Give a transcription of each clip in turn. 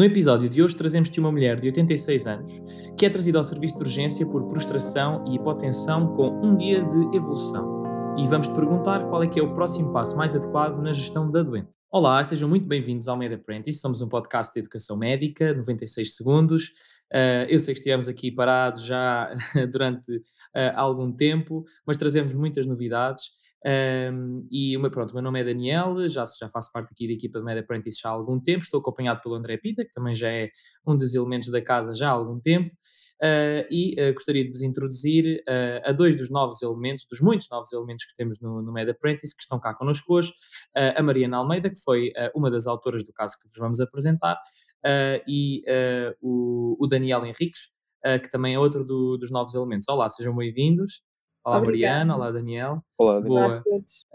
No episódio de hoje trazemos-te uma mulher de 86 anos que é trazida ao serviço de urgência por prostração e hipotensão com um dia de evolução. E vamos te perguntar qual é que é o próximo passo mais adequado na gestão da doente. Olá, sejam muito bem-vindos ao Med Apprentice. Somos um podcast de educação médica, 96 segundos. Uh, eu sei que estivemos aqui parados já durante uh, algum tempo, mas trazemos muitas novidades. Um, e o meu, pronto, o meu nome é Daniel, já, já faço parte aqui da equipa de Med Apprentice há algum tempo, estou acompanhado pelo André Pita, que também já é um dos elementos da casa já há algum tempo, uh, e uh, gostaria de vos introduzir uh, a dois dos novos elementos, dos muitos novos elementos que temos no, no Med Apprentice, que estão cá connosco hoje, a Mariana Almeida, que foi uma das autoras do caso que vos vamos apresentar, e o, o, Daniel Henriques, que também é outro do, dos novos elementos. Olá, sejam bem-vindos. Olá Obrigada. Mariana, olá Daniel. Olá, Boa. Olá a todos.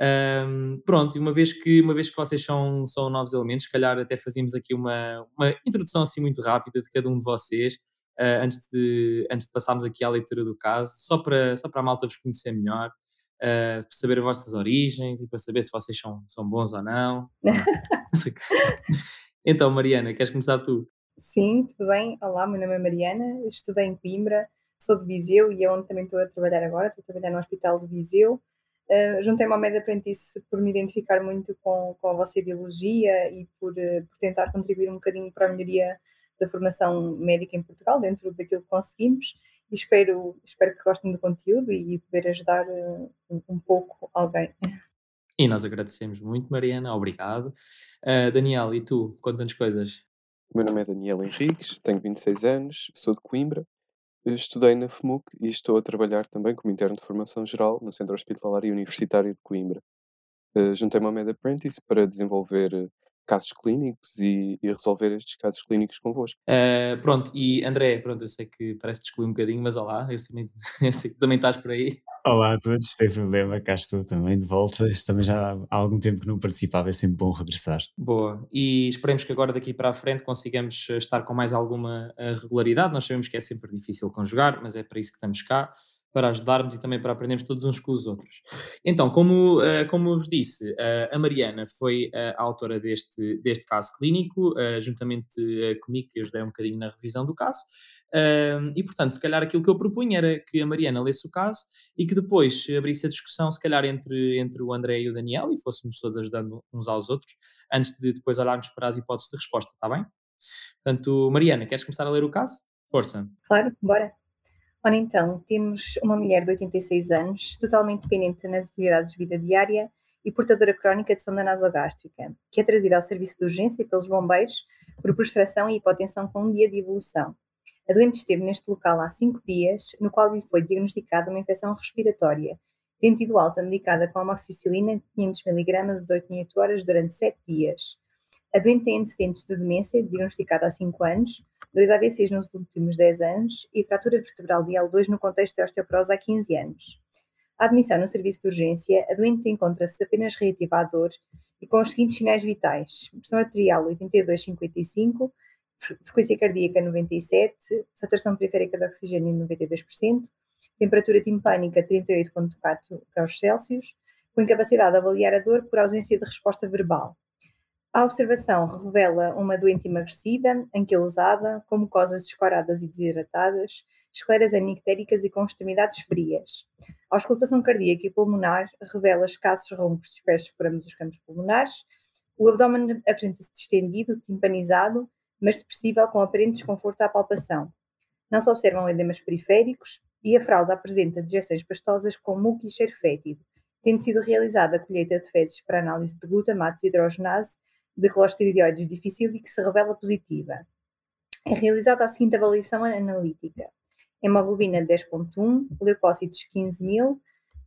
Um, pronto, e uma vez que uma vez que vocês são, são novos elementos, se calhar até fazíamos aqui uma, uma introdução assim muito rápida de cada um de vocês, uh, antes, de, antes de passarmos aqui à leitura do caso, só para, só para a malta vos conhecer melhor, uh, para saber as vossas origens e para saber se vocês são, são bons ou não. então, Mariana, queres começar tu? Sim, tudo bem. Olá, meu nome é Mariana, estudei em Coimbra sou de Viseu e é onde também estou a trabalhar agora, estou a trabalhar no Hospital de Viseu. Uh, Juntei-me ao Med Apprentice por me identificar muito com, com a vossa ideologia e por, uh, por tentar contribuir um bocadinho para a melhoria da formação médica em Portugal, dentro daquilo que conseguimos, e espero, espero que gostem do conteúdo e, e poder ajudar uh, um, um, pouco alguém. E nós agradecemos muito, Mariana, obrigado. Uh, Daniel, e tu, conta-nos coisas. O meu nome é Daniel Henriques, tenho 26 anos, sou de Coimbra Estudei na FMUC e estou a trabalhar também como interno de formação geral no Centro Hospitalar e Universitário de Coimbra. Eh, juntei-me ao Med Apprentice para desenvolver eh, casos clínicos e, e resolver estes casos clínicos convosco. Uh, pronto, e André, pronto, eu sei que parece que excluí um bocadinho, mas olá, eu sei, eu sei que também estás por aí. Olá a todos, sem problema, cá estou também de volta. Também já há algum tempo que não participava, é sempre bom regressar. Boa, e esperemos que agora daqui para a frente consigamos eh, estar com mais alguma regularidade. Nós sabemos que é sempre difícil conjugar, mas é para isso que estamos cá para ajudarmos e também para aprendermos todos uns com os outros. Então, como, uh, como vos disse, uh, a Mariana foi uh, a autora deste, deste caso clínico, juntamente comigo, que ajudei um bocadinho na revisão do caso. e, portanto, se calhar aquilo que eu propunha era que a Mariana lesse o caso e que depois abrisse a discussão, se calhar, entre, entre o André e o Daniel e fôssemos todos ajudando uns aos outros, antes de depois olharmos para as hipóteses de resposta, está bem? Portanto, Mariana, queres começar a ler o caso? Força. Claro, bora. Ora então, temos uma mulher de 86 anos, totalmente dependente nas atividades de vida diária e portadora crónica de sonda nasogástrica, que é trazida ao serviço de urgência pelos bombeiros por prostração e hipotensão com um dia de evolução. A doente esteve neste local há cinco dias, no qual lhe foi diagnosticada uma infecção respiratória, tendo tido alta medicada com amoxicilina 500mg 18 em 8 horas durante 7 dias. A doente tem antecedentes de demência, diagnosticada há 5 anos, dois AVCs nos últimos 10 anos e fratura vertebral de L2 no contexto de osteoporose há 15 anos. A admissão no serviço de urgência, a doente encontra-se apenas reativa à dor e com os seguintes sinais vitais: pressão arterial 82,55, frequência cardíaca 97, saturação periférica de oxigênio 92%, temperatura timpânica 38,4 graus Celsius, com incapacidade de avaliar a dor por ausência de resposta verbal. A observação revela uma doente emagrecida, anquilosada, com mucosas descoradas e desidratadas, escleras anictéricas e com extremidades frias. A auscultação cardíaca e pulmonar revela escassos roncos dispersos por ambos os campos pulmonares. O abdômen apresenta-se distendido, timpanizado, mas depressível com aparente desconforto à palpação. Não se observam edemas periféricos e a fralda apresenta dejeções pastosas com muco e cheiro fétido, tendo sido realizada a colheita de fezes para análise de glutamato desidrogenase de clostridióides difícil e que se revela positiva. É realizada a seguinte avaliação analítica: hemoglobina 10.1, leucócitos 15.000,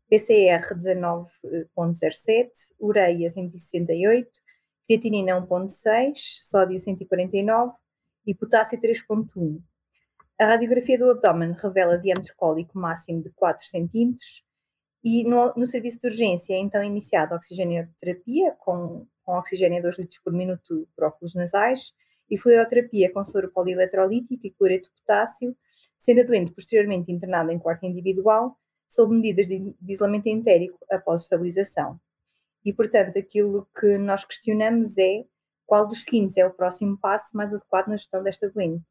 PCR 19.07, ureia 168, creatinina 1.6, sódio 149 e potássio 3.1. A radiografia do abdômen revela diâmetro cólico máximo de 4 cm e no, no serviço de urgência é então iniciada a oxigenioterapia com com oxigênio a 2 litros por minuto por óculos nasais, e fluidoterapia com soro polieletrolítico e cloreto de potássio, sendo a doente posteriormente internada em quarto individual, sob medidas de, isolamento entérico após estabilização. E, portanto, aquilo que nós questionamos é Qual dos seguintes é o próximo passo mais adequado na gestão desta doença?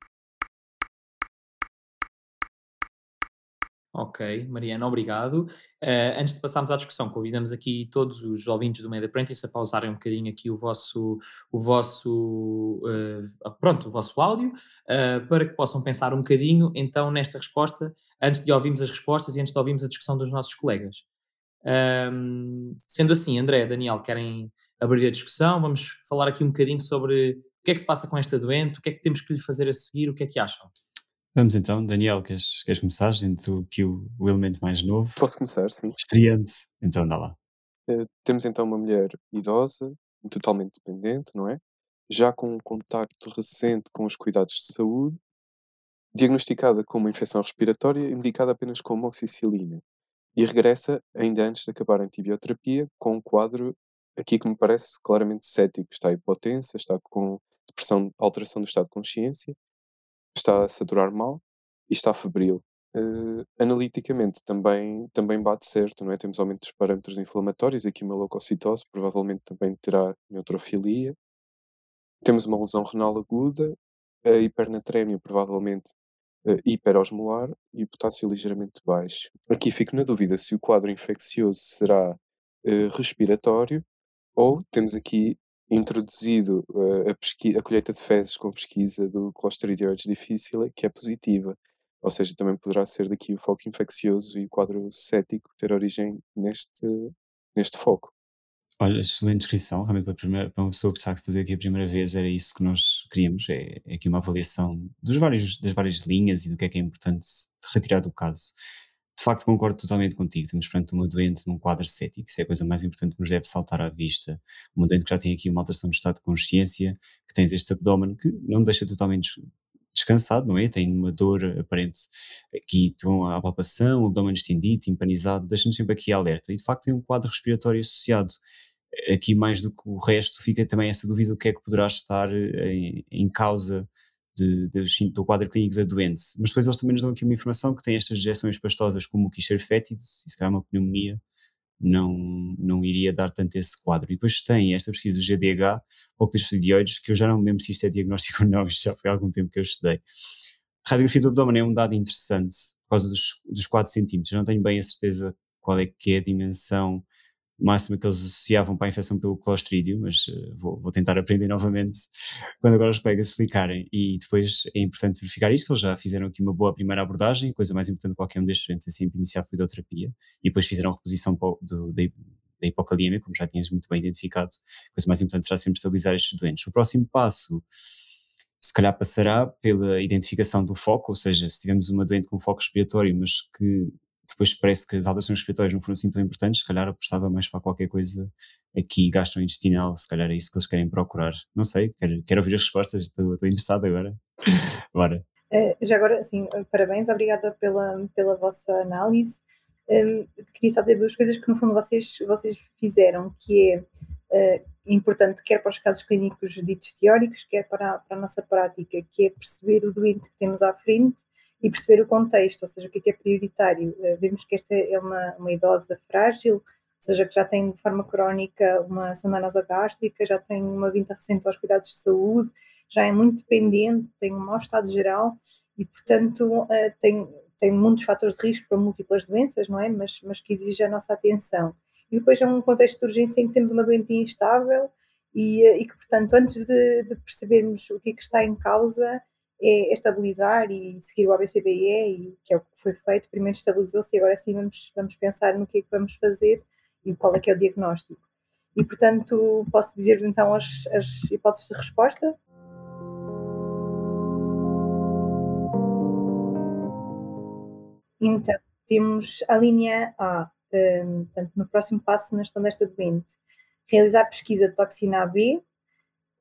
Ok, Mariana, obrigado. Uh, antes de passarmos à discussão, convidamos aqui todos os ouvintes do Media Apprentice a pausarem um bocadinho aqui o vosso, o vosso, uh, pronto, o vosso áudio, uh, para que possam pensar um bocadinho, então, nesta resposta, antes de ouvirmos as respostas e antes de ouvirmos a discussão dos nossos colegas. Um, sendo assim, André, Daniel, querem abrir a discussão? Vamos falar aqui um bocadinho sobre o que é que se passa com esta doente, o que é que temos que lhe fazer a seguir, o que é que acham? Vamos então, Daniel, queres, queres começar? Entre que o, o elemento mais novo, Posso começar, sim. estreante, então anda lá. Eh, temos então uma mulher idosa, totalmente dependente, não é? Já com um contacto recente com os cuidados de saúde, diagnosticada com uma infecção respiratória e medicada apenas com amoxicilina. E regressa, ainda antes de acabar a antibioterapia, com um quadro aqui que me parece claramente cético. Está hipotensa, está com depressão, alteração do estado de consciência está a saturar mal e está febril. Eh, analiticamente também, também bate certo, não é? Temos aumento dos parâmetros inflamatórios, aqui uma leucocitose, provavelmente também terá neutrofilia. Temos uma lesão renal aguda, a hipernatrémia provavelmente eh, hiperosmolar e potássio ligeiramente baixo. Aqui fico na dúvida se o quadro infeccioso será eh, respiratório ou temos aqui introduzido uh, a, pesqui- a colheita de fezes com pesquisa do Clostridioides difficile, que é positiva. Ou seja, também poderá ser daqui o foco infeccioso e o quadro cético ter origem neste, neste foco. Olha, excelente descrição. Realmente, para, primeira, para uma pessoa que sabe fazer aqui a primeira vez, era isso que nós queríamos. É, é aqui uma avaliação dos vários, das várias linhas e do que é que é importante retirar do caso de facto concordo totalmente contigo. Estamos perante uma doente num quadro cético, isso é a coisa mais importante que nos deve saltar à vista. Uma doente que já tem aqui uma alteração de estado de consciência, que tens este abdômen que não deixa totalmente descansado, não é? Tem uma dor aparente aqui, estão a palpação, o abdômen estendido, timpanizado, deixa-nos sempre aqui alerta. E de facto tem um quadro respiratório associado. Aqui mais do que o resto fica também essa dúvida do que é que poderá estar eh, em, em causa de, de, do quadro clínico da doente. Mas depois eles também nos dão aqui uma informação que tem estas injeções pastosas como o Kisher fétido, e se calhar uma pneumonia, não, não iria dar tanto esse quadro. E depois tem esta pesquisa do GDH, ou clistridioides, que eu já não me lembro se isto é diagnóstico ou não, isto já foi há algum tempo que eu estudei. A radiografia do abdômen é um dado interessante, por causa dos, dos 4 centímetros. Eu não tenho bem a certeza qual é que é a dimensão máxima que eles associavam para a infecção pelo clostridio, mas uh, vou, vou, tentar aprender novamente quando agora os colegas explicarem. E depois é importante verificar isto, que eles já fizeram aqui uma boa primeira abordagem, coisa mais importante de qualquer um destes doentes é sempre iniciar a fluidoterapia, e depois fizeram a reposição do, da, da hipocalímia, como já tinhas muito bem identificado, a coisa mais importante será sempre estabilizar estes doentes. O próximo passo se calhar passará pela identificação do foco, ou seja, se tivermos uma doente com foco respiratório, mas que depois parece que as alterações respiratórias não foram assim tão importantes, se calhar apostava mais para qualquer coisa aqui gastrointestinal, se calhar é isso que eles querem procurar. Não sei, quero, quero ouvir as respostas, estou, estou interessado agora. Bora. Uh, já agora, assim, parabéns, obrigada pela, pela vossa análise. Um, queria só dizer duas coisas que no fundo vocês, vocês fizeram, que é uh, importante quer para os casos clínicos ditos teóricos, quer para, para a nossa prática, que é perceber o doente que temos à frente e perceber o contexto, ou seja, o que é, que é prioritário. Uh, vemos que esta é uma, uma idosa frágil, ou seja, que já tem de forma crónica uma sonda nasogástrica, já tem uma vinda recente aos cuidados de saúde, já é muito dependente, tem um mau estado geral e, portanto, uh, tem, tem muitos fatores de risco para múltiplas doenças, não é? Mas, mas que exige a nossa atenção. E depois é um contexto de urgência em que temos uma doente instável e, eh, e que, portanto, antes de, de percebermos o que é que está em causa, é estabilizar e seguir o ABCDE, e, que é o que foi feito, primeiro estabilizou-se e agora sim vamos, vamos pensar no que é que vamos fazer e qual é que é o diagnóstico. E, portanto, posso dizer-vos então as, as hipóteses de resposta? Então, temos a linha A, um, portanto, no próximo passo na gestão desta doente, realizar pesquisa de toxina AB,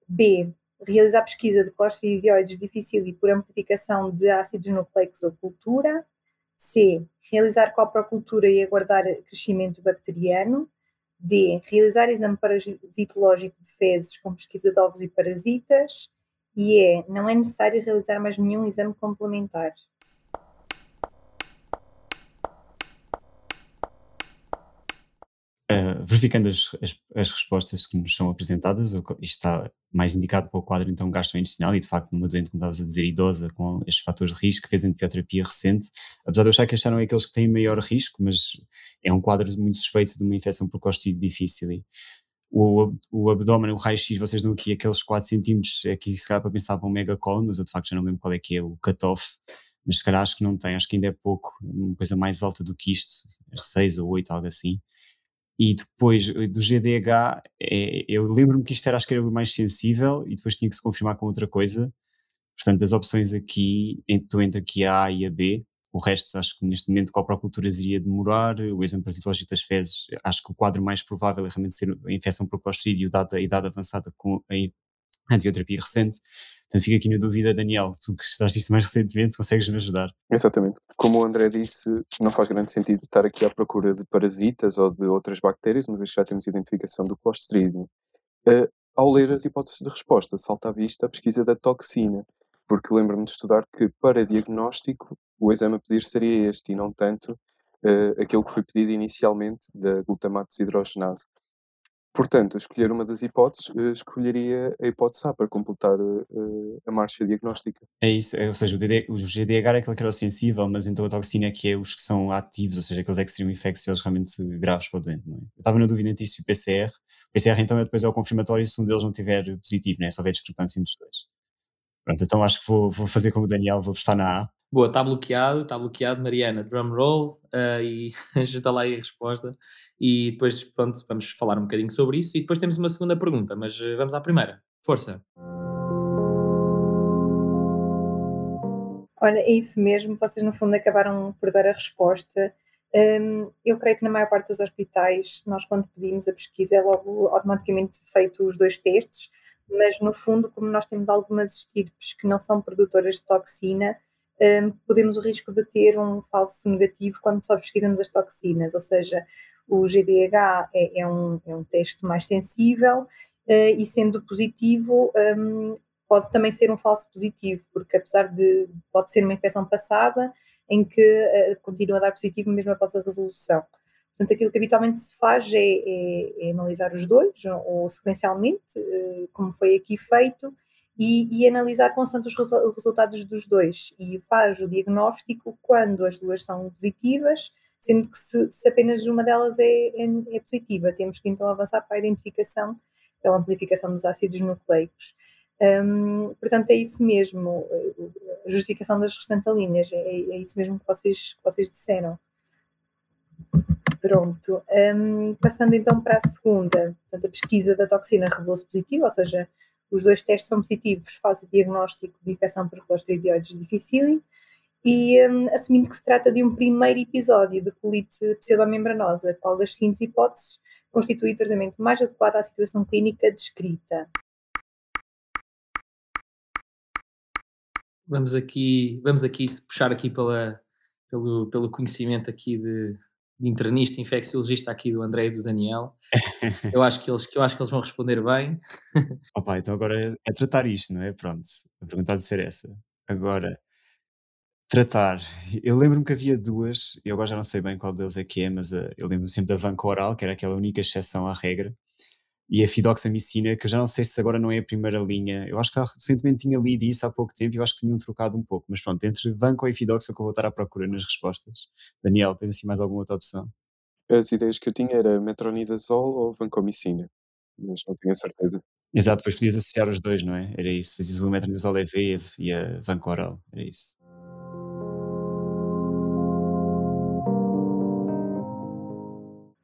B, realizar pesquisa de clostridioides difícil e por amplificação de ácidos nucleicos ou cultura. C. Realizar coprocultura e aguardar crescimento bacteriano. D. Realizar exame parasitológico de fezes com pesquisa de ovos e parasitas. E E. Não é necessário realizar mais nenhum exame complementar. Uh, verificando as, as, as, respostas que nos são apresentadas, isto está mais indicado para o quadro então gastrointestinal e de facto numa doente, como estavas a dizer, idosa, com estes fatores de risco, que fez antibioterapia recente, apesar de eu achar que acharam aqueles que têm maior risco, mas é um quadro muito suspeito de uma infecção por clostridio difícil. O, o abdômen, o raio-x, vocês dão aqui aqueles 4 centímetros, é aqui se calhar para pensar para um megacolon, mas eu de facto já não lembro qual é que é o cutoff, mas se calhar acho que não tem, acho que ainda é pouco, uma coisa mais alta do que isto, 6 ou 8, algo assim. E depois eh, do GDH, é, eu lembro-me que isto era, acho que era o mais sensível e depois tinha que se confirmar com outra coisa. Portanto, das opções aqui, estou entre aqui a A e a B. O resto, acho que neste momento, coproculturas iria demorar. O exame parasitológico das fezes, acho que o quadro mais provável é realmente ser a infecção por clostridio, dada a idade avançada com a antibioterapia recente. Portanto, fica aqui na dúvida, Daniel, tu que estudaste isto mais recentemente, consegues me ajudar? Exatamente. Como o André disse, não faz grande sentido estar aqui à procura de parasitas ou de outras bactérias, uma vez que já temos identificação do Clostridium. Uh, ao ler as hipóteses de resposta, salta à vista a pesquisa da toxina, porque lembro-me de estudar que para diagnóstico o exame a pedir seria este e não tanto uh, aquele que foi pedido inicialmente da glutamato desidrogenase. Portanto, escolher uma das hipóteses, eh, escolheria a hipótese A para completar eh, a marcha diagnóstica. É isso, é, ou seja, o, DD, o GDH é aquele que era o sensível, mas então a toxina é que é os que são ativos, ou seja, aqueles é que seriam infecciosos realmente graves para o doente, não é? Eu estava na dúvida entre isso e o PCR. O PCR então é depois é o confirmatório se um deles não tiver positivo, né? se houver discrepância entre os dois. Pronto, então acho que vou, vou fazer como o Daniel, vou apostar na A. Boa, está bloqueado, está bloqueado, Mariana, drum roll uh, e ajuda lá aí a resposta. E depois, pronto, vamos falar um bocadinho sobre isso. E depois temos uma segunda pergunta, mas uh, vamos à primeira. Força! Olha, é isso mesmo, vocês no fundo acabaram por dar a resposta. Um, eu creio que na maior parte dos hospitais, nós quando pedimos a pesquisa é logo automaticamente feito os dois testes, mas no fundo, como nós temos algumas estirpes que não são produtoras de toxina, um, podemos o risco de ter um falso negativo quando só pesquisamos as toxinas, ou seja, o GDH é, é, um, é um teste mais sensível uh, e sendo positivo um, pode também ser um falso positivo, porque apesar de pode ser uma infecção passada em que uh, continua a dar positivo mesmo após a resolução. Portanto, aquilo que habitualmente se faz é, é, é analisar os dois, ou sequencialmente, uh, como foi aqui feito, e, e analisar constante os resultados dos dois. E faz o diagnóstico quando as duas são positivas, sendo que se, se apenas uma delas é, é, é, positiva, temos que então avançar para a identificação pela amplificação dos ácidos nucleicos. Um, portanto, é isso mesmo, a justificação das restantes é, é isso mesmo que vocês, que vocês disseram. Pronto, um, passando então para a segunda, portanto, a pesquisa da toxina revelou-se positiva, ou seja, os dois testes são positivos, faz o diagnóstico de infecção por Clostridioides difficile e um, assumindo que se trata de um primeiro episódio de colite pseudomembranosa, qual das seguintes hipóteses constitui o tratamento mais adequado à situação clínica descrita? Vamos aqui, vamos aqui puxar aqui pela, pelo, pelo conhecimento aqui de, de internista, infecciologista aqui do André e do Daniel. Eu acho que eles, eu acho que eles vão responder bem. Opa, então agora é, tratar isto, não é? Pronto, a pergunta de ser essa. Agora, tratar. Eu lembro-me que havia duas, eu agora já não sei bem qual deles é que é, mas uh, eu lembro-me sempre da vanco oral, que era aquela única exceção à regra, e a fidoxamicina, que eu já não sei se agora não é a primeira linha. Eu acho que recentemente tinha lido isso há pouco tempo e eu acho que tinham trocado um pouco. Mas pronto, entre Vanco e Fidox é que eu vou estar à procura nas respostas. Daniel, tens assim mais alguma outra opção? As ideias que eu tinha era metronidazol ou vancomicina, mas não tinha certeza. Exato, depois podias associar os dois, não é? Era isso. Fazias o metronidazol EV e a vanco oral. Era isso.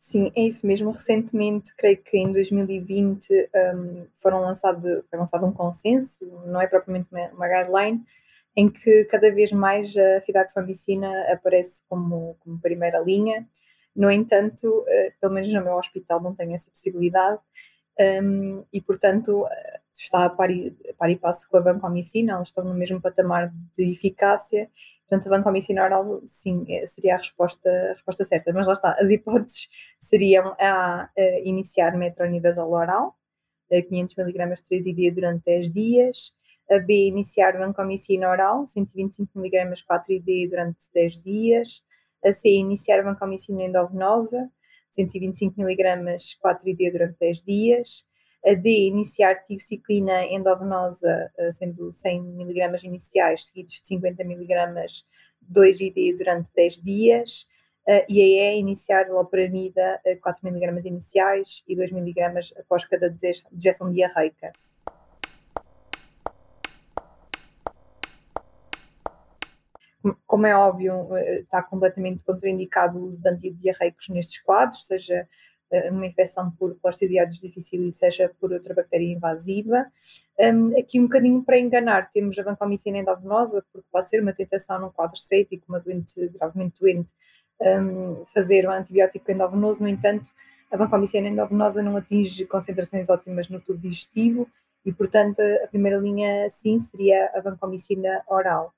Sim, é isso mesmo. Recentemente, creio que em 2020, um, foram lançado, foi lançado um consenso, não é propriamente uma, uma guideline, em que cada vez mais a fidaxomicina aparece como, como primeira linha. No entanto, uh, pelo menos no meu hospital não tem essa possibilidade um, e, portanto, está a par e, a par e passo com a vancomicina, elas estão no mesmo patamar de eficácia Portanto, a vancomicina oral, sim, é, seria a resposta, a resposta certa. Mas lá está, as hipóteses seriam a, a iniciar metronidazol oral, 500mg 3 dia durante 10 dias, a B, iniciar vancomicina oral, 125mg 4 ID durante 10 dias, a C, iniciar vancomicina endovenosa, 125 mg 4ID durante 10 dias. D, iniciar tiroxiclina endovenosa, sendo 100 mg iniciais, seguidos de 50 mg 2ID durante 10 dias. Uh, e E, iniciar loperamida, uh, 4 mg iniciais e 2 mg após cada dejeção diarreica. Como é óbvio, está completamente contraindicado o uso de antidiarreicos nestes quadros, seja uma infecção por Clostridiasis difficile, seja por outra bactéria invasiva. Um, aqui um bocadinho para enganar, temos a vancomicina endovenosa, porque pode ser uma tentação num quadro cético, uma doente gravemente doente, um, fazer um antibiótico endovenoso, no entanto, a vancomicina endovenosa não atinge concentrações ótimas no tubo digestivo e, portanto, a primeira linha, sim, seria a vancomicina oral.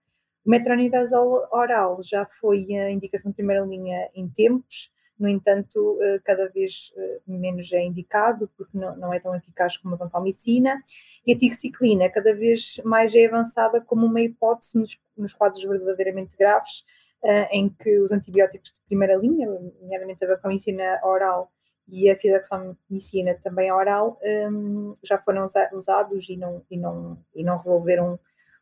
O metronidazol oral já foi a indicação de primeira linha em tempos, no entanto, eh, cada vez eh, menos é indicado, porque não, é tão eficaz como a vancomicina, e a tirciclina cada vez mais é avançada como uma hipótese nos, quadros verdadeiramente graves, uh, em que os antibióticos de primeira linha, nomeadamente a vancomicina oral e a fidaxomicina também oral, um, já foram usados e não, e não, e não resolveram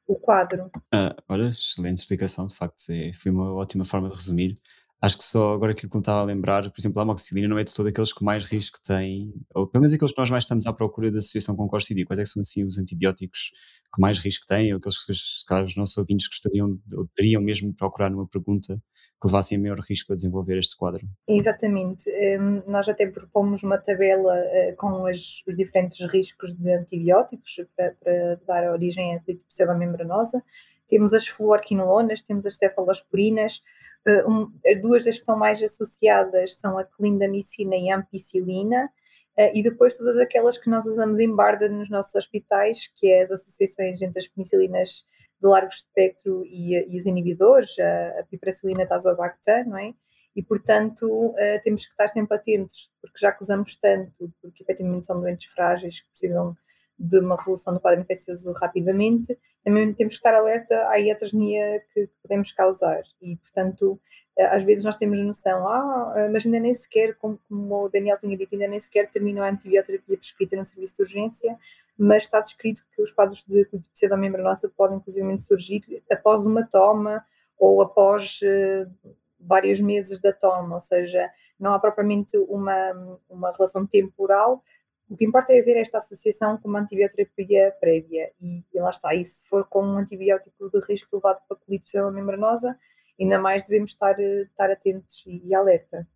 o quadro. Ah, olha, excelente explicação, de facto, é, foi uma ótima forma de resumir. Acho que só agora aquilo que me estava a lembrar, por exemplo, a amoxicilina não é de todo aqueles que mais risco têm, ou pelo menos aqueles que nós mais estamos à procura da associação com Clostridia. Quais é que são assim os antibióticos que mais risco têm, ou aqueles que calhar, os nossos ouvintes gostariam, ou teriam mesmo procurar numa pergunta que levassem a maior risco a desenvolver este quadro? Exatamente. Um, nós até propomos uma tabela uh, com as, os diferentes riscos de antibióticos para, para dar origem à colite membranosa. Temos as fluorquinolonas, temos as cefalosporinas, Uh, um, duas das que estão mais associadas são a clindamicina e a ampicilina, uh, e depois todas aquelas que nós usamos em barda nos nossos hospitais, que é as associações entre as penicilinas de largo espectro e, e os inibidores, a, a piperacilina tazobactam, não é? E, portanto, temos que estar sempre atentos, porque já usamos tanto, porque efetivamente são doentes frágeis que precisam de uma resolução do quadro infeccioso rapidamente, também temos que estar alerta à heterogeneia que podemos causar. E, portanto, eh, às vezes nós temos noção, ah, mas ainda nem sequer, como, como o Daniel tinha dito, ainda nem sequer terminou a antibioterapia prescrita no serviço de urgência, mas está descrito que os quadros de pseudomembranosa podem inclusive surgir após uma toma ou após uh, vários meses da toma, ou seja, não há propriamente uma, uma relação temporal, o que importa é ver esta associação com uma antibioterapia prévia e, e lá está, e se for com um antibiótico de risco elevado para colite membranosa, ainda mais devemos estar, estar atentos e, e alerta.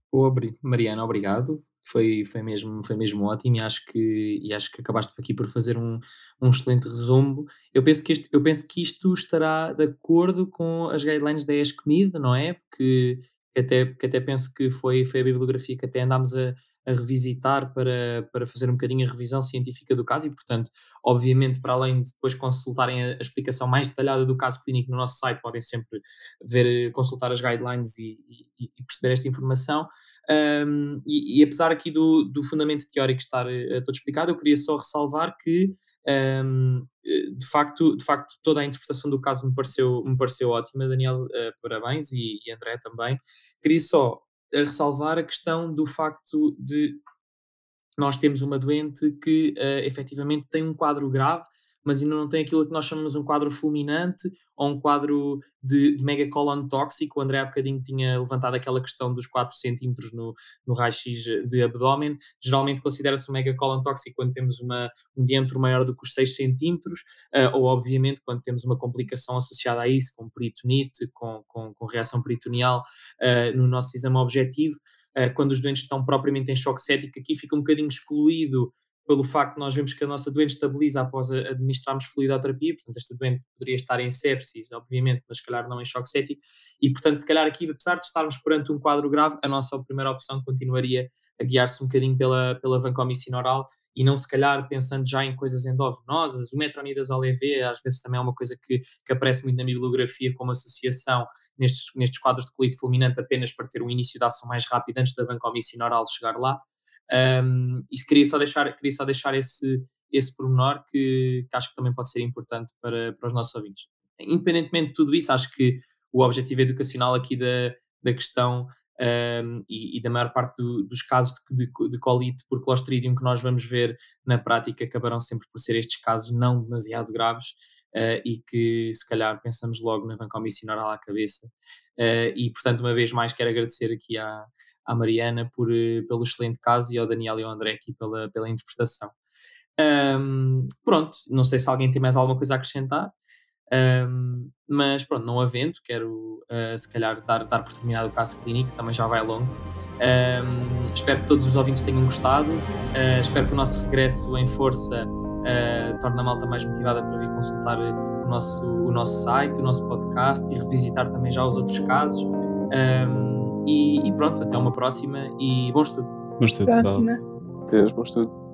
Mariana, obrigado. Foi, foi, mesmo, foi mesmo ótimo e acho que, e acho que acabaste aqui por fazer um, um excelente resumo. Eu penso, que eu penso que isto estará de acordo com as guidelines da ESCMID, não é? Porque que até, que até penso que foi, foi a bibliografia que até andámos a, a revisitar para, para fazer um bocadinho a revisão científica do caso e, portanto, obviamente, para além de depois consultarem a, a explicação mais detalhada do caso clínico no nosso site, podem sempre ver, consultar as guidelines e, e, e perceber esta informação. Um, e, e, apesar aqui do, do fundamento teórico estar uh, todo explicado, eu queria só ressalvar que um, de, facto, de facto, toda a interpretação do caso me pareceu, me pareceu ótima, Daniel, uh, parabéns, e, e André também. Queria só a ressalvar a questão do facto de nós temos uma doente que uh, efetivamente tem um quadro grave, mas ainda não tem aquilo que nós chamamos um quadro fulminante ou um quadro de, de megacolon tóxico. O André há bocadinho tinha levantado aquela questão dos 4 centímetros no, no raio-x de abdômen. Geralmente considera-se um megacolon tóxico quando temos uma, um diâmetro maior do que os 6 centímetros, uh, ou obviamente quando temos uma complicação associada a isso, com peritonite, com, com, com reação peritoneal uh, no nosso exame objetivo. Uh, quando os doentes estão propriamente em choque cético, aqui fica um bocadinho excluído pelo facto de nós vemos que a nossa doente estabiliza após administrarmos fluidoterapia, portanto esta doente poderia estar em sepsis, obviamente, mas se calhar não em choque cético, e portanto se calhar aqui, apesar de estarmos perante um quadro grave, a nossa primeira opção continuaria a guiar-se um bocadinho pela, pela vancomicina oral e não se calhar pensando já em coisas endovenosas, o metronidazol EV às vezes também é uma coisa que, que aparece muito na bibliografia como associação nestes, nestes quadros de colite fulminante apenas para ter um início de ação mais rápido antes da vancomicina oral chegar lá, um, e queria só deixar, queria só deixar esse, esse pormenor que, que acho que também pode ser importante para, para os nossos ouvintes. Independentemente de tudo isso, acho que o objetivo educacional aqui da, da questão um, e, e, da maior parte do, dos casos de, de, de, colite por Clostridium que nós vamos ver na prática acabarão sempre por ser estes casos não demasiado graves uh, e que se calhar pensamos logo na vancomicina oral à cabeça. Uh, e portanto, uma vez mais, quero agradecer aqui à, à Mariana por, pelo excelente caso e ao Daniel e ao André aqui pela, pela interpretação. Um, pronto, não sei se alguém tem mais alguma coisa a acrescentar. Um, mas pronto, não havendo, quero uh, se calhar dar, dar por terminado o caso clínico, também já vai longo. Um, espero que todos os ouvintes tenham gostado. Uh, espero que o nosso regresso em força uh, torne a malta mais motivada para vir consultar o nosso, o nosso site, o nosso podcast e revisitar também já os outros casos. Um, e, e, pronto, até uma próxima e bom estudo. Bom estudo, Próxima. Deus, bom estudo.